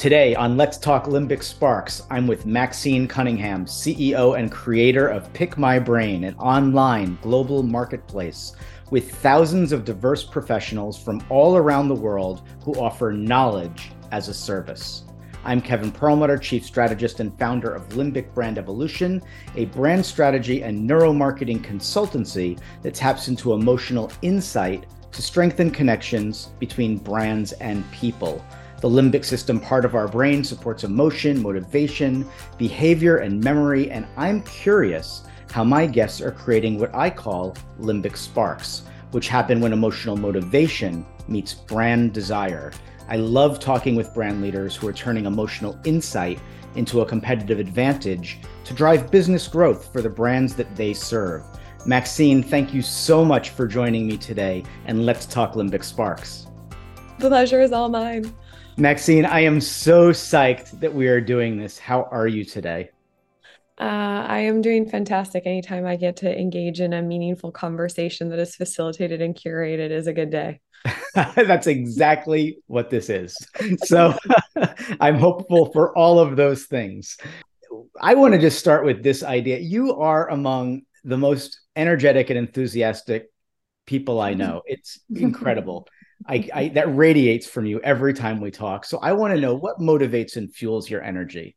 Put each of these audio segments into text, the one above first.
Today on Let's Talk Limbic Sparks, I'm with Maxine Cunningham, CEO and creator of Pick My Brain, an online global marketplace with thousands of diverse professionals from all around the world who offer knowledge as a service. I'm Kevin Perlmutter, Chief Strategist and founder of Limbic Brand Evolution, a brand strategy and neuromarketing consultancy that taps into emotional insight to strengthen connections between brands and people. The limbic system part of our brain supports emotion, motivation, behavior, and memory, and I'm curious how my guests are creating what I call limbic sparks, which happen when emotional motivation meets brand desire. I love talking with brand leaders who are turning emotional insight into a competitive advantage to drive business growth for the brands that they serve. Maxine, thank you so much for joining me today, and let's talk Limbic Sparks. The pleasure is all mine. Maxine, I am so psyched that we are doing this. How are you today? Uh, I am doing fantastic. Anytime I get to engage in a meaningful conversation that is facilitated and curated is a good day. That's exactly what this is. So I'm hopeful for all of those things. I want to just start with this idea. You are among the most energetic and enthusiastic people I know. It's incredible. I, I that radiates from you every time we talk. So I want to know what motivates and fuels your energy.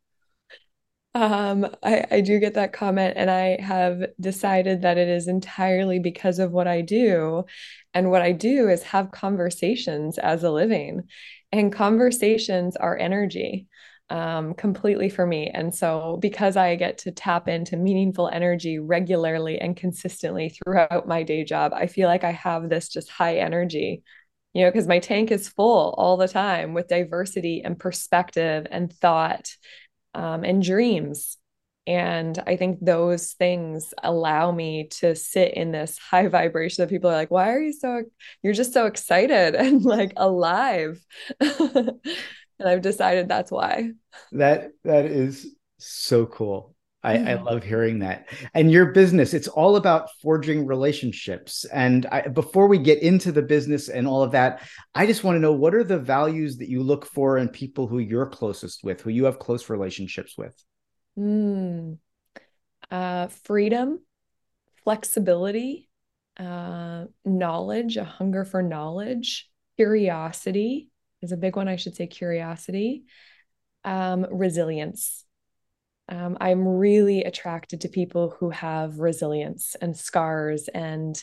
Um, I, I do get that comment, and I have decided that it is entirely because of what I do. And what I do is have conversations as a living, and conversations are energy um, completely for me. And so, because I get to tap into meaningful energy regularly and consistently throughout my day job, I feel like I have this just high energy, you know, because my tank is full all the time with diversity and perspective and thought um, and dreams. And I think those things allow me to sit in this high vibration that people are like, why are you so, you're just so excited and like alive. and I've decided that's why. That, that is so cool. I, I, love hearing that. And your business, it's all about forging relationships. And I, before we get into the business and all of that, I just want to know what are the values that you look for in people who you're closest with, who you have close relationships with? Mm. Uh, freedom, flexibility, uh, knowledge, a hunger for knowledge, curiosity is a big one. I should say curiosity, um, resilience um, I'm really attracted to people who have resilience and scars and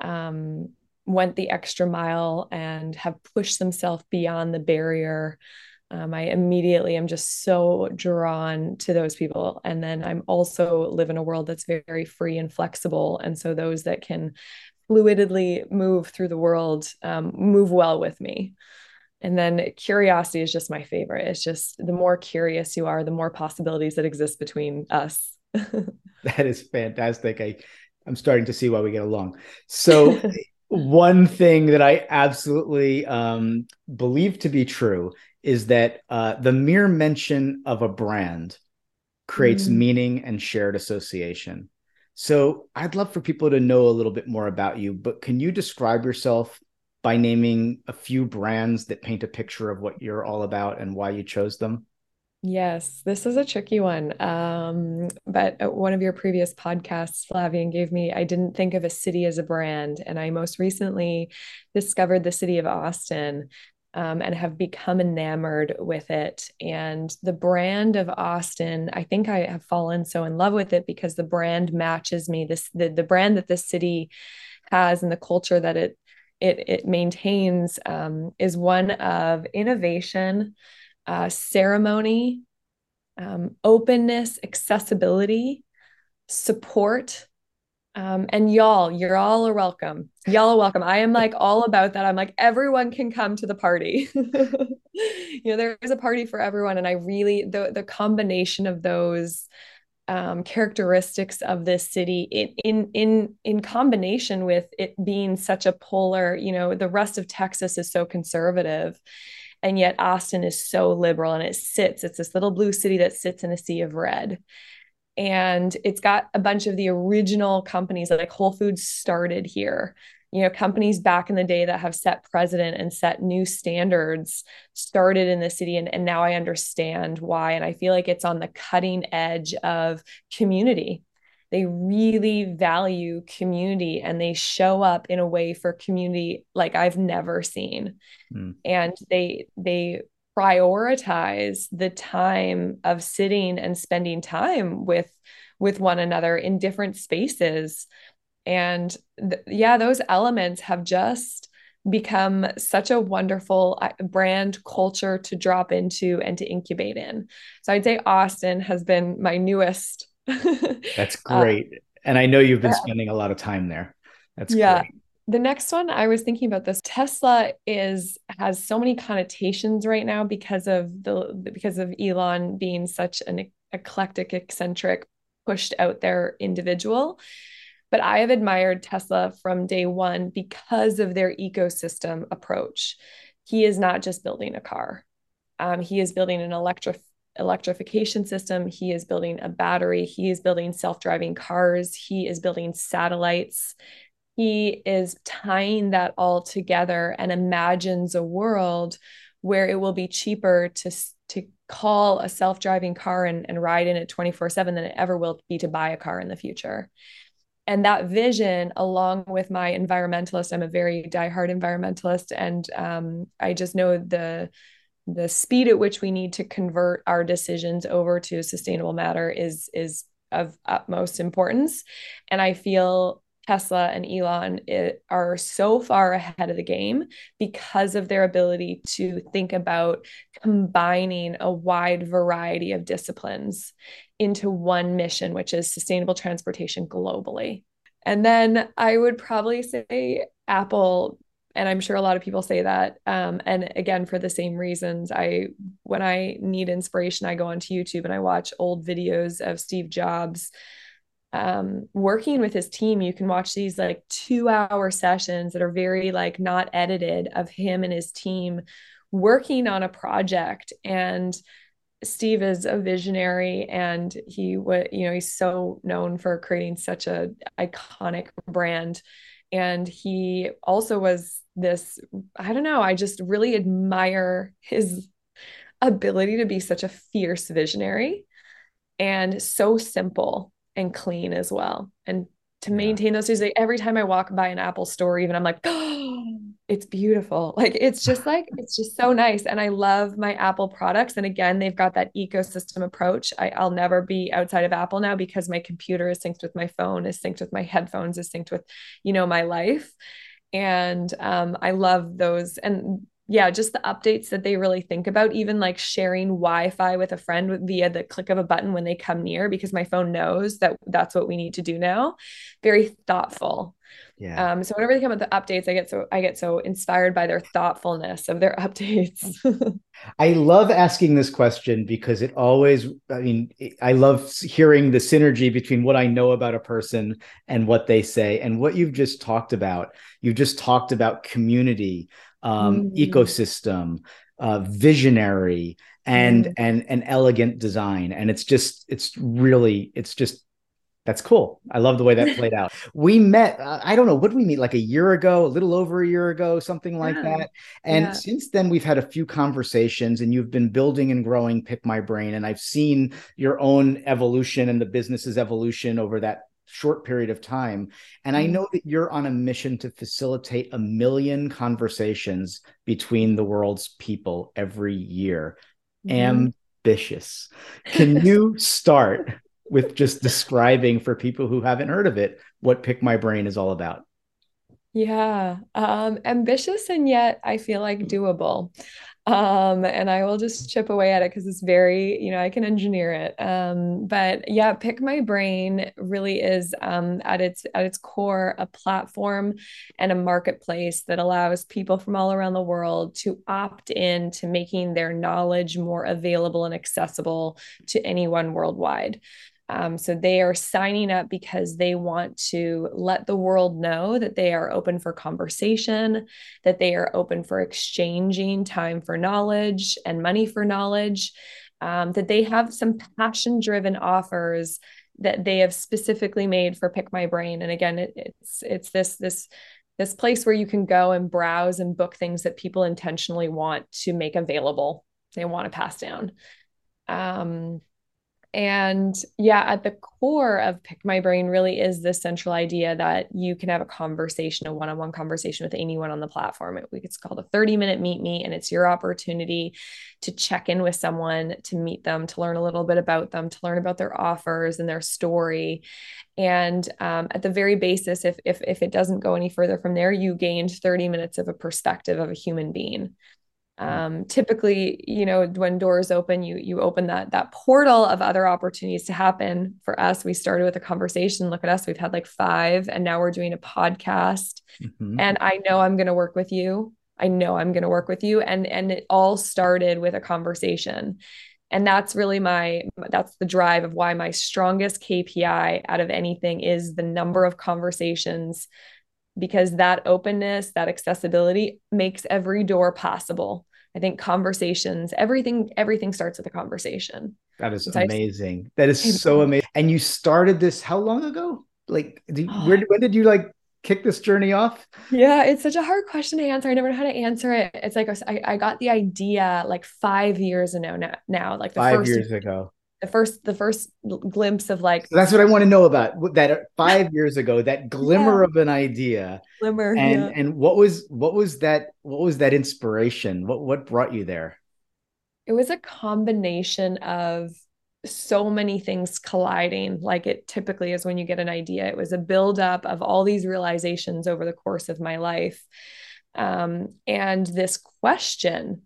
um, went the extra mile and have pushed themselves beyond the barrier. Um, I immediately am just so drawn to those people. And then I'm also live in a world that's very, free and flexible. And so those that can fluidly move through the world um, move well with me. And then curiosity is just my favorite. It's just the more curious you are, the more possibilities that exist between us. that is fantastic. I I'm starting to see why we get along. So one thing that I absolutely um, believe to be true is that uh, the mere mention of a brand creates mm. meaning and shared association. So I'd love for people to know a little bit more about you, but can you describe yourself by naming a few brands that paint a picture of what you're all about and why you chose them? Yes, this is a tricky one. Um, but one of your previous podcasts, Flavian gave me, I didn't think of a city as a brand. And I most recently discovered the city of Austin um, and have become enamored with it. And the brand of Austin, I think I have fallen so in love with it because the brand matches me. This the, the brand that this city has and the culture that it it, it maintains um, is one of innovation, uh, ceremony, um, openness, accessibility, support. Um, and y'all, you're all are welcome. Y'all are welcome. I am like all about that. I'm like, everyone can come to the party. you know, there is a party for everyone. And I really, the, the combination of those um, characteristics of this city in, in in in combination with it being such a polar you know the rest of texas is so conservative and yet austin is so liberal and it sits it's this little blue city that sits in a sea of red. And it's got a bunch of the original companies like whole foods started here you know companies back in the day that have set precedent and set new standards started in the city and, and now i understand why and i feel like it's on the cutting edge of community they really value community and they show up in a way for community like i've never seen mm. and they they prioritize the time of sitting and spending time with with one another in different spaces and th- yeah those elements have just become such a wonderful uh, brand culture to drop into and to incubate in so i'd say austin has been my newest That's uh, great. Uh, and I know you've been yeah. spending a lot of time there. That's yeah. Great. The next one I was thinking about this Tesla is has so many connotations right now because of the because of Elon being such an eclectic eccentric pushed out there individual but I have admired Tesla from day 1 because of their ecosystem approach. He is not just building a car. Um, he is building an electric electrification system. He is building a battery. He is building self driving cars. He is building satellites. He is tying that all together and imagines a world where it will be cheaper to, to call a self driving car and, and ride in it 24 7 than it ever will be to buy a car in the future. And that vision, along with my environmentalist, I'm a very diehard environmentalist, and um, I just know the the speed at which we need to convert our decisions over to sustainable matter is is of utmost importance. And i feel tesla and elon it, are so far ahead of the game because of their ability to think about combining a wide variety of disciplines into one mission which is sustainable transportation globally. And then i would probably say apple and i'm sure a lot of people say that. Um, and again for the same reasons i when i need inspiration i go onto youtube and i watch old videos of steve jobs um, working with his team. You can watch these like two hour sessions that are very like not edited of him and his team working on a project. And Steve is a visionary and he would you know he's so known for creating such a iconic brand. And he also was this i don't know i just really admire his ability to be such a fierce visionary and so simple and clean as well. And to maintain those things like every time i walk by an apple store even i'm like oh it's beautiful. Like it's just like it's just so nice and i love my apple products and again they've got that ecosystem approach. I, i'll never be outside of apple now because my computer is synced with my phone is synced with my headphones is synced with you know my life. And um, i love those and yeah just the updates that they really think about even like sharing wi-fi with a friend via the click of a button when they come near because my phone knows that that's what we need to do now. Very thoughtful yeah. Um, so whenever they come with the updates, I get so I get so inspired by their thoughtfulness of their updates. I love asking this question because it always, I mean, I love hearing the synergy between what I know about a person and what they say. And what you've just talked about, You've just talked about community, um, mm. ecosystem, uh, visionary, and mm. and an elegant design. And it's just, it's really, it's just that's cool. I love the way that played out. We met, uh, I don't know, would we meet like a year ago, a little over a year ago, something like yeah. that. And yeah. since then, we've had a few conversations and you've been building and growing Pick My Brain. And I've seen your own evolution and the business's evolution over that short period of time. And I mm-hmm. know that you're on a mission to facilitate a million conversations between the world's people every year. Mm-hmm. Ambitious. Can you start? With just describing for people who haven't heard of it what Pick My Brain is all about. Yeah, um, ambitious and yet I feel like doable. Um, and I will just chip away at it because it's very, you know, I can engineer it. Um, but yeah, Pick My Brain really is um, at its at its core a platform and a marketplace that allows people from all around the world to opt in to making their knowledge more available and accessible to anyone worldwide. Um, so they are signing up because they want to let the world know that they are open for conversation, that they are open for exchanging time for knowledge and money for knowledge, um, that they have some passion driven offers that they have specifically made for Pick My Brain. And again, it, it's it's this this this place where you can go and browse and book things that people intentionally want to make available, they want to pass down. Um, and yeah, at the core of Pick My Brain really is this central idea that you can have a conversation, a one on one conversation with anyone on the platform. It's called a 30 minute meet me, and it's your opportunity to check in with someone, to meet them, to learn a little bit about them, to learn about their offers and their story. And um, at the very basis, if, if, if it doesn't go any further from there, you gained 30 minutes of a perspective of a human being. Mm. um, typically you know when doors open you you open that that portal of other opportunities to happen for us. We started with a conversation look at us we've had like five and now we're doing a podcast. Mm-hmm. and i know i'm going to work with you. I know i'm going to work with you. And and it all started with a conversation. And that's really my that's the drive of why my strongest kpi out of anything is the number of conversations because that openness, that accessibility makes every door possible. I think conversations, everything, everything starts with a conversation. That is amazing. that is so amazing. And you started this how long ago? Like, you, where, oh. when did you like kick this journey off? Yeah, it's such a hard question to answer. I never know how to answer it. It's like I, I got the idea like five years ago now. Now, like the five first years ago the first the first glimpse of like so that's what i want to know about that five years ago that glimmer yeah. of an idea. Glimmer and yeah. and what was what was that what was that inspiration? What what brought you there? It was a combination of so many things colliding. Like it typically is when you get an idea it was a buildup of all these realizations over the course of my life. Um, and this question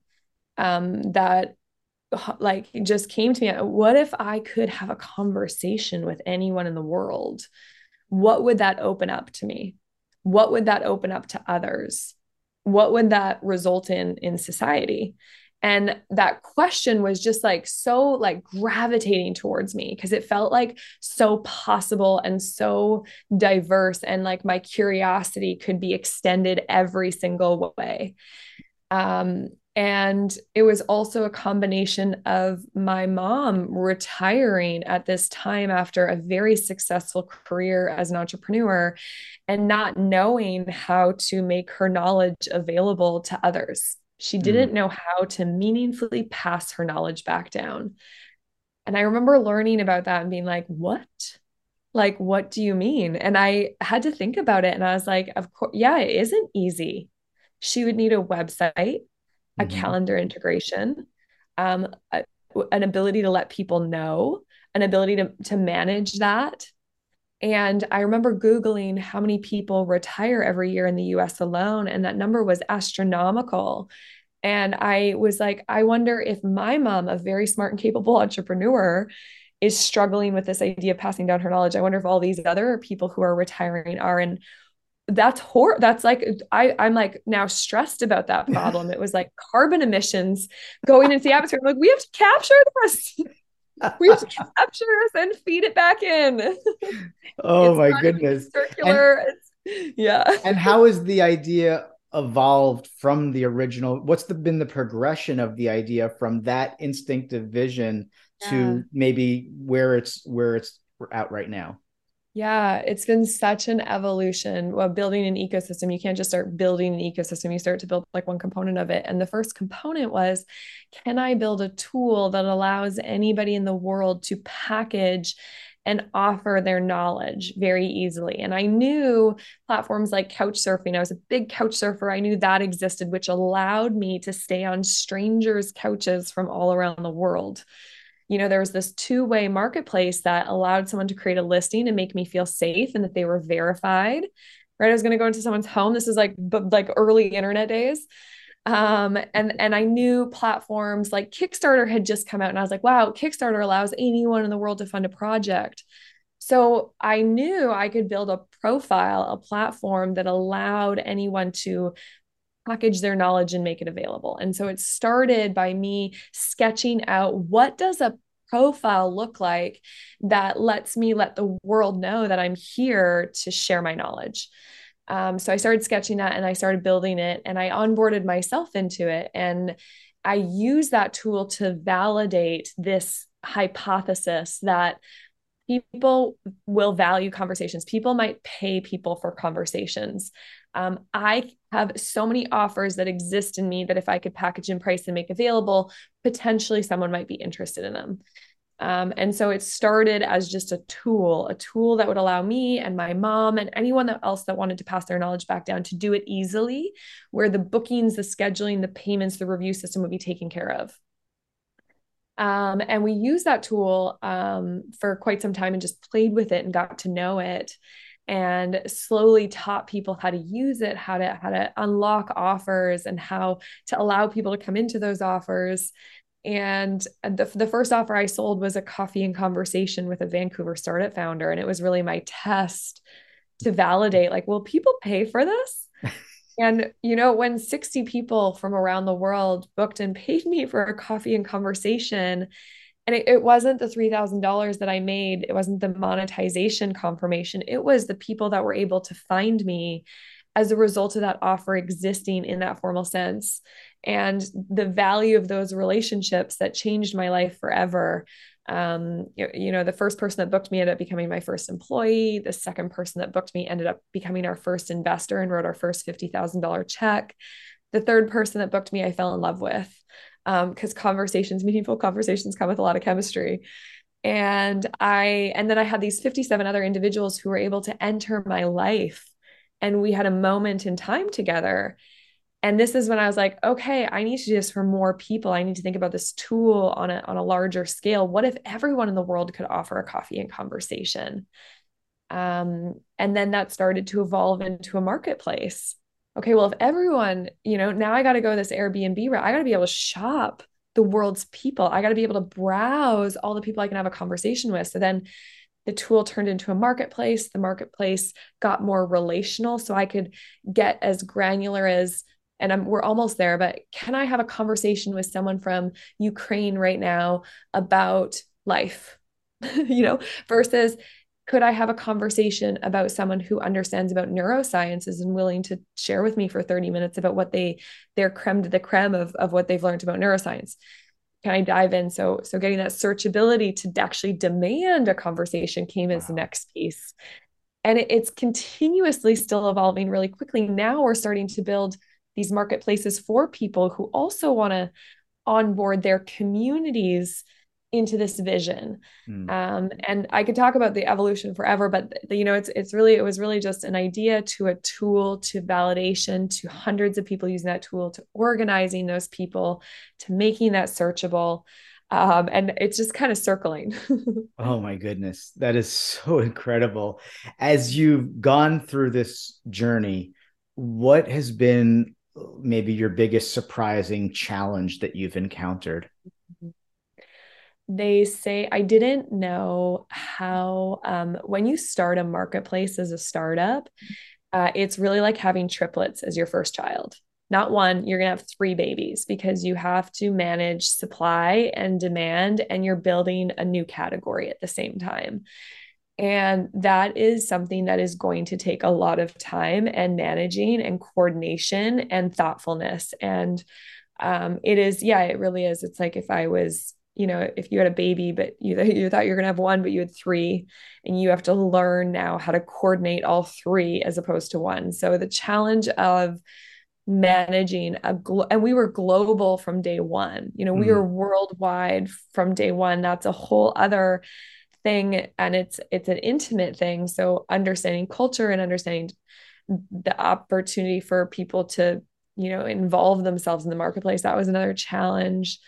um, that like just came to me what if i could have a conversation with anyone in the world? What would that open up to me? What would that open up to others? What would that result in in society? And that question was just like so like gravitating towards me because it felt like so possible and so diverse and like my curiosity could be extended every single way. Um and it was also a combination of my mom retiring at this time after a very successful career as an entrepreneur and not knowing how to make her knowledge available to others. She didn't mm. know how to meaningfully pass her knowledge back down. And I remember learning about that and being like, what? Like, what do you mean? And I had to think about it. And I was like, of course, yeah, it isn't easy. She would need a website a mm-hmm. calendar integration, um, a, an ability to let people know, an ability to, to manage that. And I remember Googling how many people retire every year in the US alone, and that number was astronomical. And I was like, I wonder if my mom, a very smart and capable entrepreneur, is struggling with this idea of passing down her knowledge. I wonder if all these other people who are retiring are. And that's hor that's like I I'm like now stressed about that problem. it was like carbon emissions going into the atmosphere. I'm like, we have to capture this. we have to capture this and feed it back in. Oh my goodness. Circular. And, yeah. and how has the idea evolved from the original? What's the, been the progression of the idea from that instinctive vision yeah. to maybe where it's where it's out right now? Yeah, it's been such an evolution. Well, building an ecosystem, you can't just start building an ecosystem. You start to build like one component of it. And the first component was can I build a tool that allows anybody in the world to package and offer their knowledge very easily. And I knew platforms like couch surfing. I was a big couch surfer. I knew that existed, which allowed me to stay on strangers' couches from all around the world you know, there was this two way marketplace that allowed someone to create a listing and make me feel safe and that they were verified. Right. I was going to go into someone's home. This is like, like early internet days. Um, and, and I knew platforms like Kickstarter had just come out and I was like, wow, Kickstarter allows anyone in the world to fund a project. So I knew I could build a profile, a platform that allowed anyone to package their knowledge and make it available. And so it started by me sketching out what does a profile look like that lets me let the world know that I'm here to share my knowledge. Um, so I started sketching that and I started building it and I onboarded myself into it. And I use that tool to validate this hypothesis that people will value conversations. People might pay people for conversations. Um, I have so many offers that exist in me that if I could package and price and make available, potentially someone might be interested in them. Um, and so it started as just a tool, a tool that would allow me and my mom and anyone else that wanted to pass their knowledge back down to do it easily, where the bookings, the scheduling, the payments, the review system would be taken care of. Um, and we used that tool um, for quite some time and just played with it and got to know it and slowly taught people how to use it how to how to unlock offers and how to allow people to come into those offers and the, the first offer I sold was a coffee and conversation with a Vancouver startup founder. And it was really my test to validate like, will people pay for this? and, you know, when 60 people from around the world booked and paid me for a coffee and conversation, and it, it wasn't the $3,000 that I made, it wasn't the monetization confirmation, it was the people that were able to find me as a result of that offer existing in that formal sense and the value of those relationships that changed my life forever. Um, you, you, know the first person that booked me ended up becoming my first employee. The second person that booked me ended up becoming our first investor and wrote our first $50000 check. The third person that booked me i fell in love with because um, conversations meaningful conversations come with a lot of chemistry. And i and then i had these 57 other individuals who were able to enter my life and we had a moment in time together. And this is when i was like okay i need to do this for more people. I need to think about this tool on a on a larger scale. What if everyone in the world could offer a coffee and conversation? Um, and then that started to evolve into a marketplace okay well if everyone you know now i got to go this airbnb route i got to be able to shop the world's people. I got to be able to browse all the people i can have a conversation with. So then the tool turned into a marketplace. The marketplace got more relational. So i could get as granular as and I'm, we're almost there but can i have a conversation with someone from ukraine right now about life? You know versus could i have a conversation about someone who understands about neurosciences and willing to share with me for 30 minutes about what they their creme de the creme of, of what they've learned about neuroscience can I dive in? So, so getting that searchability to actually demand a conversation came as the next piece. And it, it's continuously still evolving really quickly. Now we're starting to build these marketplaces for people who also want to onboard their communities into this vision. Mm. um, and i could talk about the evolution forever but you know it's it's really it was really just an idea to a tool to validation to hundreds of people using that tool to organizing those people to making that searchable. Um, and it's just kind of circling. Oh my goodness. That is so incredible. As you've gone through this journey what has been maybe your biggest surprising challenge that you've encountered they say i didn't know how um, when you start a marketplace as a startup uh, it's really like having triplets as your first child. Not one you're going to have three babies because you have to manage supply and demand and you're building a new category at the same time. And that is something that is going to take a lot of time and managing and coordination and thoughtfulness. And um, it is yeah it really is. It's like if i was you know, if you had a baby, but you, you thought you were going to have one, but you had three, and you have to learn now how to coordinate all three as opposed to one. So the challenge of managing a glo- and we were global from day one you know mm. we were worldwide from day one that's a whole other thing and it's it's an intimate thing so understanding culture and understanding the opportunity for people to you know involve themselves in the marketplace that was another challenge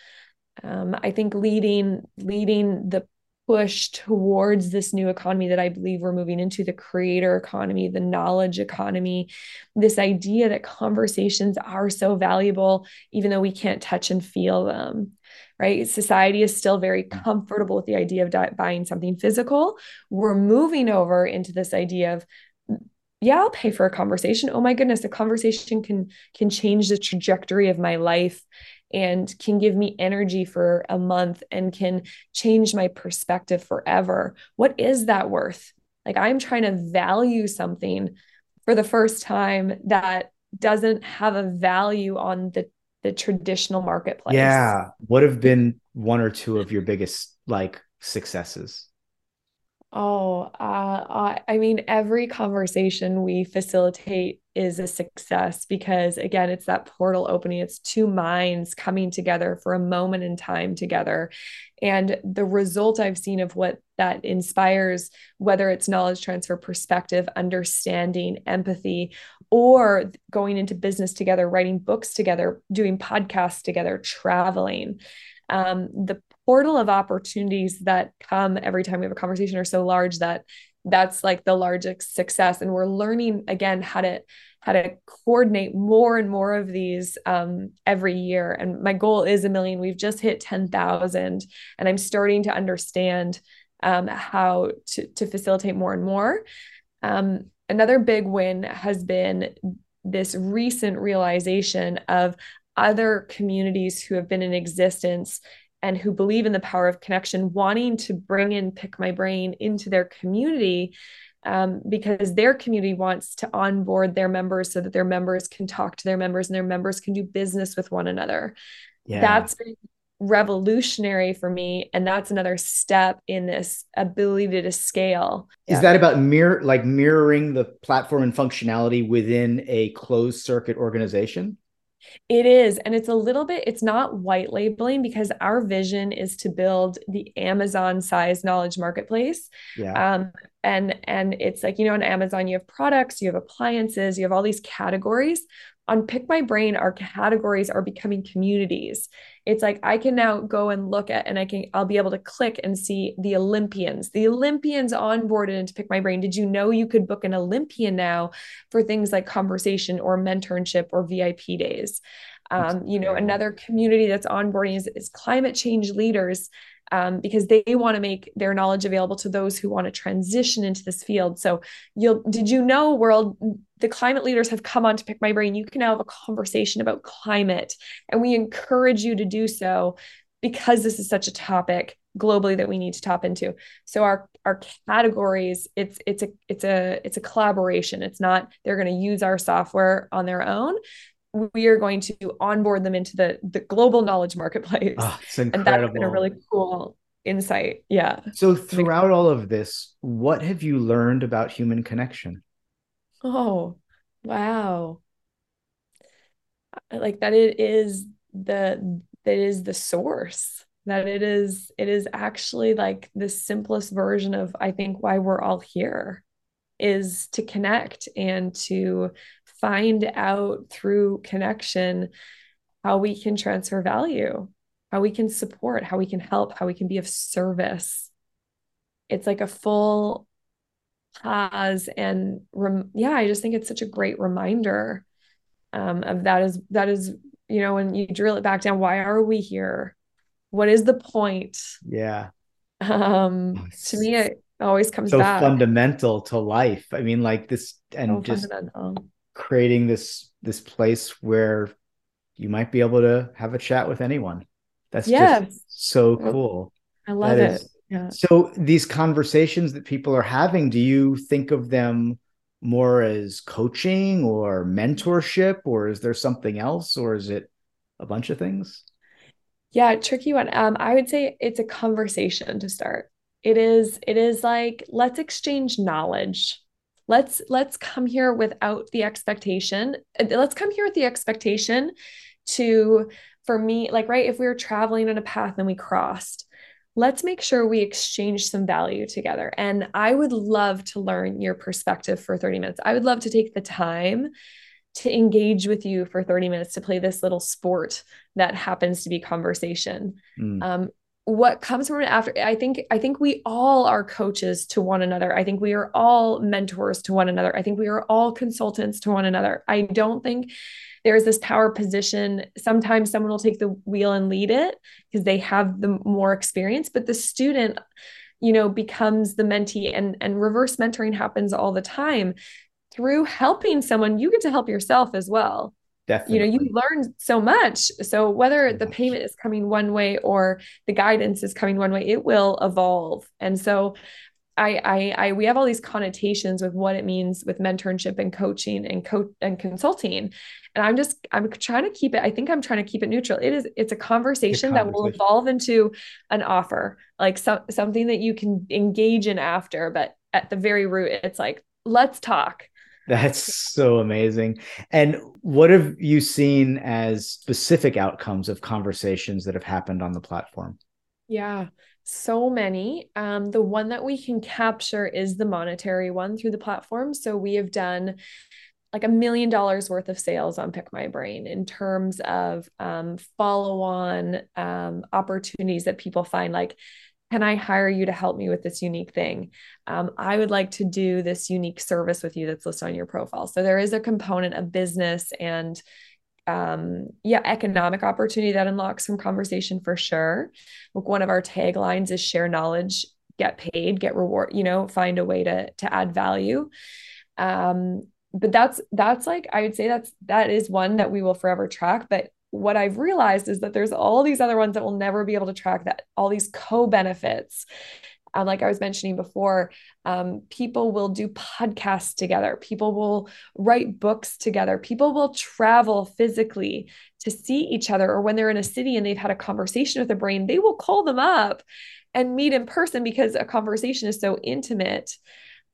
um, I think leading leading the push towards this new economy that I believe we're moving into the creator economy, the knowledge economy, this idea that conversations are so valuable, even though we can't touch and feel them. Right. Society is still very comfortable with the idea of di- buying something physical. We're moving over into this idea of yeah i'll pay for a conversation oh my goodness a conversation can can change the trajectory of my life and can give me energy for a month and can change my perspective forever. What is that worth? Like I'm trying to value something for the first time that doesn't have a value on the the traditional marketplace. Yeah. What have been one or two of your biggest like successes? Oh, uh, I mean, every conversation we facilitate is a success because again it's that portal opening. It's two minds coming together for a moment in time together. And the result i've seen of what that inspires whether it's knowledge transfer perspective understanding empathy or going into business together writing books together doing podcasts together traveling um, the portal of opportunities that come every time we have a conversation are so large that that's like the largest success. And we're learning again how to how to coordinate more and more of these um, every year. And my goal is a million. We've just hit 10,000 and I'm starting to understand um, how to, to facilitate more and more. Um, another big win has been this recent realization of other communities who have been in existence and who believe in the power of connection wanting to bring in pick my brain into their community um, because their community wants to onboard their members so that their members can talk to their members and their members can do business with one another yeah. that's been revolutionary for me and that's another step in this ability to scale is yeah. that about mirror like mirroring the platform and functionality within a closed circuit organization it is. And it's a little bit, it's not white labeling because our vision is to build the Amazon size knowledge marketplace. Yeah. Um, and and it's like, you know, on Amazon, you have products, you have appliances, you have all these categories on Pick My Brain, our categories are becoming communities. It's like I can now go and look at, and I can, I'll be able to click and see the Olympians. The Olympians onboarded into Pick My Brain. Did you know you could book an Olympian now for things like conversation or mentorship or VIP days? Um, you know, another community that's onboarding is, is climate change leaders um, because they want to make their knowledge available to those who want to transition into this field. So, you'll did you know, world, the climate leaders have come on to pick my brain. You can now have a conversation about climate, and we encourage you to do so because this is such a topic globally that we need to tap into. So our our categories, it's it's a it's a it's a collaboration. It's not they're going to use our software on their own we are going to onboard them into the the global knowledge marketplace. Oh. And that's been a really cool insight. Yeah. So throughout all of this, what have you learned about human connection? Oh, wow. Like that it is the that is the source that it is it is actually like the simplest version of I think why we're all here is to connect and to find out through connection how we can transfer value, how we can support, how we can help, how we can be of service. It's like a full pause and rem- yeah, I just think it's such a great reminder um, of that is that is you know when you drill it back down, why are we here? What is the point? Yeah. Um, to me, it always comes so back. fundamental to life. I mean, like this, and so just creating this this place where you might be able to have a chat with anyone. That's yes. just so cool. I love that it. Is, yeah. So these conversations that people are having, do you think of them more as coaching or mentorship, or is there something else, or is it a bunch of things? Yeah, tricky one. Um, I would say it's a conversation to start. It is, it is like let's exchange knowledge let's let's come here without the expectation. Uh, let's come here with the expectation to for me like right if we were traveling on a path and we crossed let's make sure we exchange some value together. And i would love to learn your perspective for 30 minutes. I would love to take the time to engage with you for 30 minutes to play this little sport that happens to be conversation. Mm. um, what comes from it after i think i think we all are coaches to one another. I think we are all mentors to one another. I think we are all consultants to one another. I don't think there's this power position. Sometimes someone will take the wheel and lead it because they have the more experience but the student you know becomes the mentee and and reverse mentoring happens all the time. Through helping someone you get to help yourself as well Definitely. You know, you learn so much. So whether the payment is coming one way or the guidance is coming one way, it will evolve. And so I, I, I, we have all these connotations with what it means with mentorship and coaching and coach and consulting. And I'm just, I'm trying to keep it, I think I'm trying to keep it neutral. It is, it's a conversation, conversation. that will evolve into an offer, like so, something that you can engage in after. But at the very root, it's like, let's talk That's so amazing. And what have you seen as specific outcomes of conversations that have happened on the platform? Yeah, so many. Um, the one that we can capture is the monetary one through the platform. So we have done like a million dollars worth of sales on Pick My Brain in terms of um, follow on um, opportunities that people find like can I hire you to help me with this unique thing? Um, I would like to do this unique service with you that's listed on your profile. So there is a component of business and um, yeah, economic opportunity that unlocks some conversation for sure. Like one of our taglines is share knowledge, get paid, get reward, you know, find a way to to add value. Um, but that's that's like I would say that's that is one that we will forever track. But what I've realized is that there's all these other ones that will never be able to track that, all these co benefits. Um, like I was mentioning before, um, people will do podcasts together. People will write books together. People will travel physically to see each other. Or when they're in a city and they've had a conversation with a brain, they will call them up and meet in person because a conversation is so intimate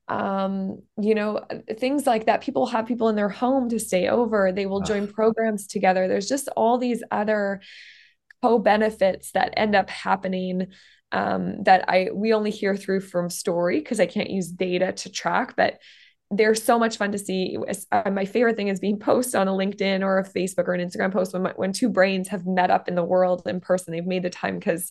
um you know things like that people have people in their home to stay over they will join programs together there's just all these other co-benefits that end up happening um that i we only hear through from story because i can't use data to track but they're so much fun to see. Uh, my favorite thing is being posted on a LinkedIn or a Facebook or an Instagram post when, when two brains have met up in the world in person. They've made the time because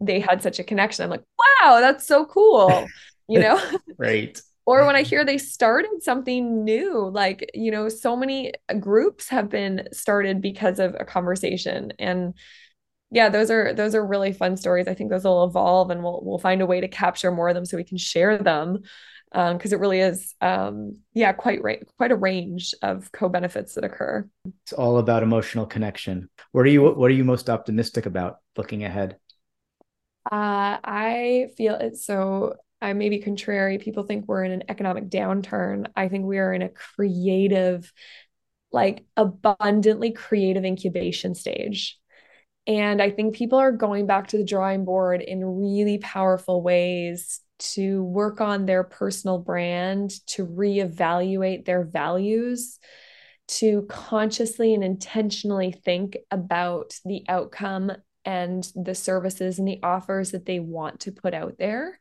they had such a connection. I'm like, wow, that's so cool you know? right. or when I hear they started something new, like, you know, so many groups have been started because of a conversation. And yeah, those are those are really fun stories. I think those will evolve and we'll we'll find a way to capture more of them so we can share them. Um, because it really is um yeah, quite right quite a range of co-benefits that occur. It's all about emotional connection. What are you what are you most optimistic about looking ahead? Uh, I feel it's so I may be contrary. People think we're in an economic downturn. I think we are in a creative, like abundantly creative incubation stage. And I think people are going back to the drawing board in really powerful ways to work on their personal brand, to reevaluate their values, to consciously and intentionally think about the outcome and the services and the offers that they want to put out there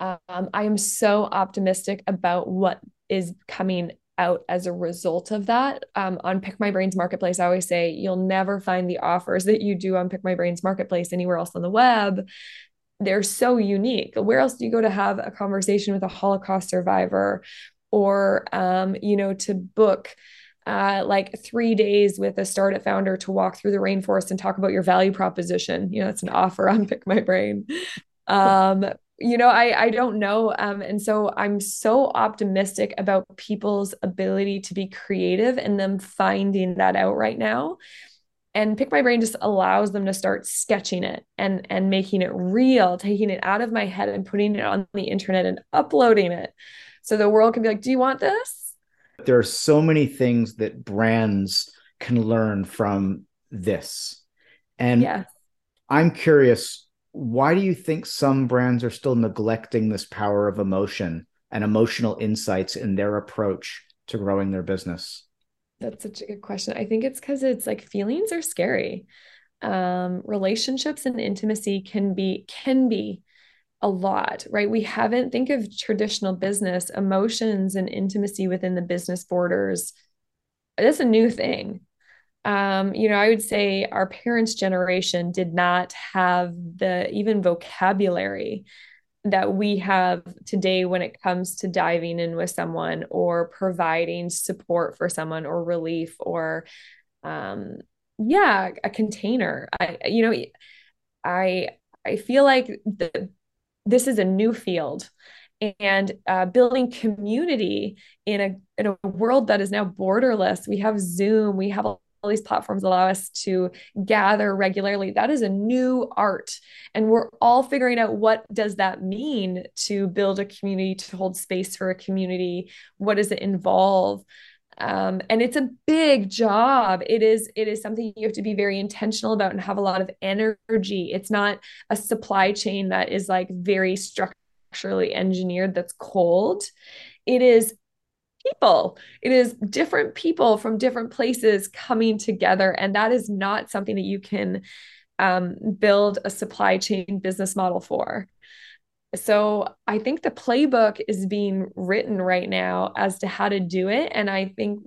um, I am so optimistic about what is coming out as a result of that. Um, on Pick My Brains Marketplace, I always say you'll never find the offers that you do on Pick My Brains Marketplace anywhere else on the web. They're so unique. Where else do you go to have a conversation with a Holocaust survivor or, um, you know, to book? Uh, like three days with a startup founder to walk through the rainforest and talk about your value proposition. You know, it's an offer on Pick My Brain. Um, you know i i don't know um and so i'm so optimistic about people's ability to be creative and them finding that out right now. And pick my brain just allows them to start sketching it and and making it real taking it out of my head and putting it on the internet and uploading it. So the world can be like do you want this? There are so many things that brands can learn from this. And yes. i'm curious why do you think some brands are still neglecting this power of emotion and emotional insights in their approach to growing their business? That's such a good question. I think it's because it's like feelings are scary. Um, relationships and intimacy can be can be a lot, right? We haven't think of traditional business emotions and intimacy within the business borders. That's a new thing um, you know, I would say our parents' generation did not have the even vocabulary that we have today when it comes to diving in with someone or providing support for someone or relief or um yeah a container. I you know i i feel like the, this is a new field and uh, building community in a in a world that is now borderless. We have zoom we have these platforms allow us to gather regularly. That is a new art and we're all figuring out what does that mean to build a community to hold space for a community. What does it involve? Um, and it's a big job. It is it is something you have to be very intentional about and have a lot of energy. It's not a supply chain that is like very structurally engineered that's cold. It is people. It is different people from different places coming together. And that is not something that you can um, build a supply chain business model for. So I think the playbook is being written right now as to how to do it. And I think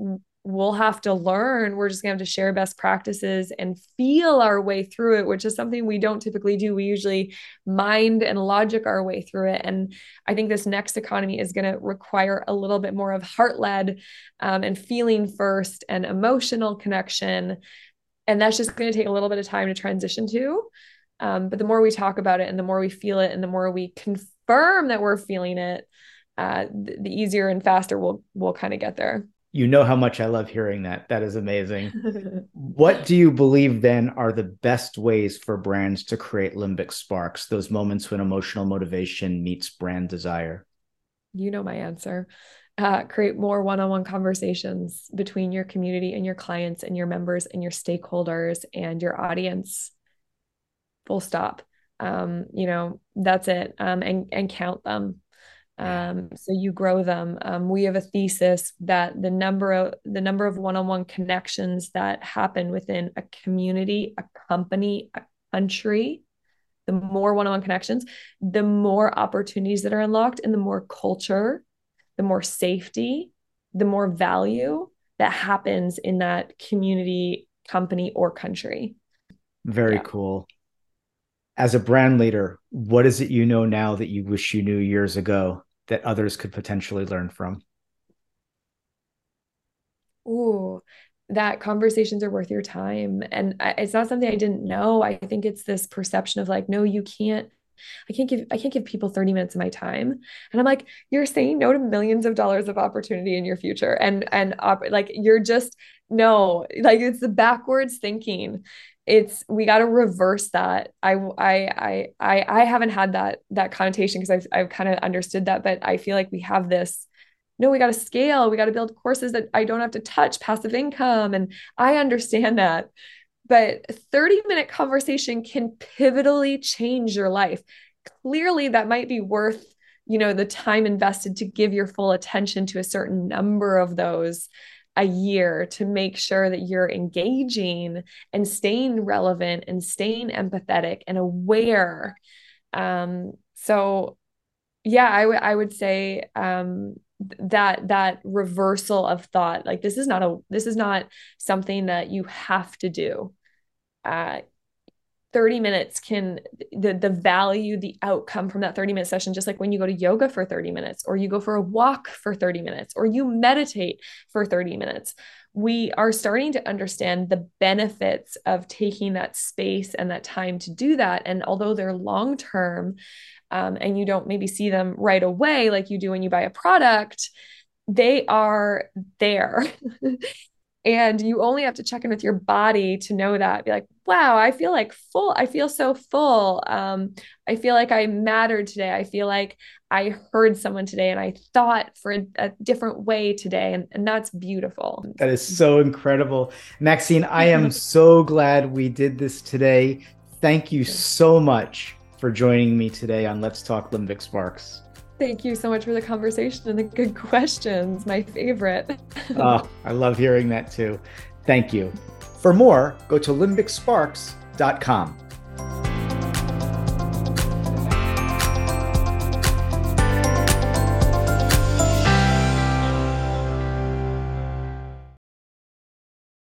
we'll have to learn. We're just going to have to share best practices and feel our way through it, which is something we don't typically do. We usually mind and logic our way through it. And I think this next economy is going to require a little bit more of heart led um, and feeling first and emotional connection. And that's just going to take a little bit of time to transition to. Um, but the more we talk about it and the more we feel it and the more we confirm that we're feeling it, uh, the, the easier and faster we'll we'll kind of get there you know how much I love hearing that. That is amazing. what do you believe then are the best ways for brands to create limbic sparks, those moments when emotional motivation meets brand desire? You know my answer. Uh, create more one-on-one conversations between your community and your clients and your members and your stakeholders and your audience. Full stop. Um, you know, that's it. Um, and and count them um, so you grow them. Um, we have a thesis that the number of the number of one-on-one connections that happen within a community a company a country the more one-on-one connections the more opportunities that are unlocked and the more culture the more safety the more value that happens in that community company or country. Very yeah. cool. As a brand leader what is it you know now that you wish you knew years ago that others could potentially learn from? Ooh, that conversations are worth your time. And it's not something I didn't know. I think it's this perception of like, no, you can't I can't give I can't give people 30 minutes of my time. And I'm like, you're saying no to millions of dollars of opportunity in your future. And and op- like you're just no, like it's the backwards thinking it's we got to reverse that. I, I i i haven't had that that connotation because i've, I've kind of understood that but i feel like we have this no we got to scale. We got to build courses that i don't have to touch passive income. And i understand that but 30 minute conversation can pivotally change your life. Clearly that might be worth you know the time invested to give your full attention to a certain number of those a year to make sure that you're engaging and staying relevant and staying empathetic and aware. Um, so yeah, I would I would say um, that that reversal of thought, like this is not a this is not something that you have to do. Uh, 30 minutes can the the value the outcome from that 30 minute session just like when you go to yoga for 30 minutes or you go for a walk for 30 minutes or you meditate for 30 minutes we are starting to understand the benefits of taking that space and that time to do that. And although they're long term um, and you don't maybe see them right away like you do when you buy a product they are there And you only have to check in with your body to know that. Be like, wow, I feel like full. I feel so full. Um, I feel like I mattered today. I feel like I heard someone today and I thought for a, a different way today. And, and that's beautiful. That is so incredible. Maxine, I am so glad we did this today. Thank you so much for joining me today on Let's Talk Limbic Sparks. Thank you so much for the conversation and the good questions. My favorite. oh, I love hearing that too. Thank you. For more, go to limbicsparks.com.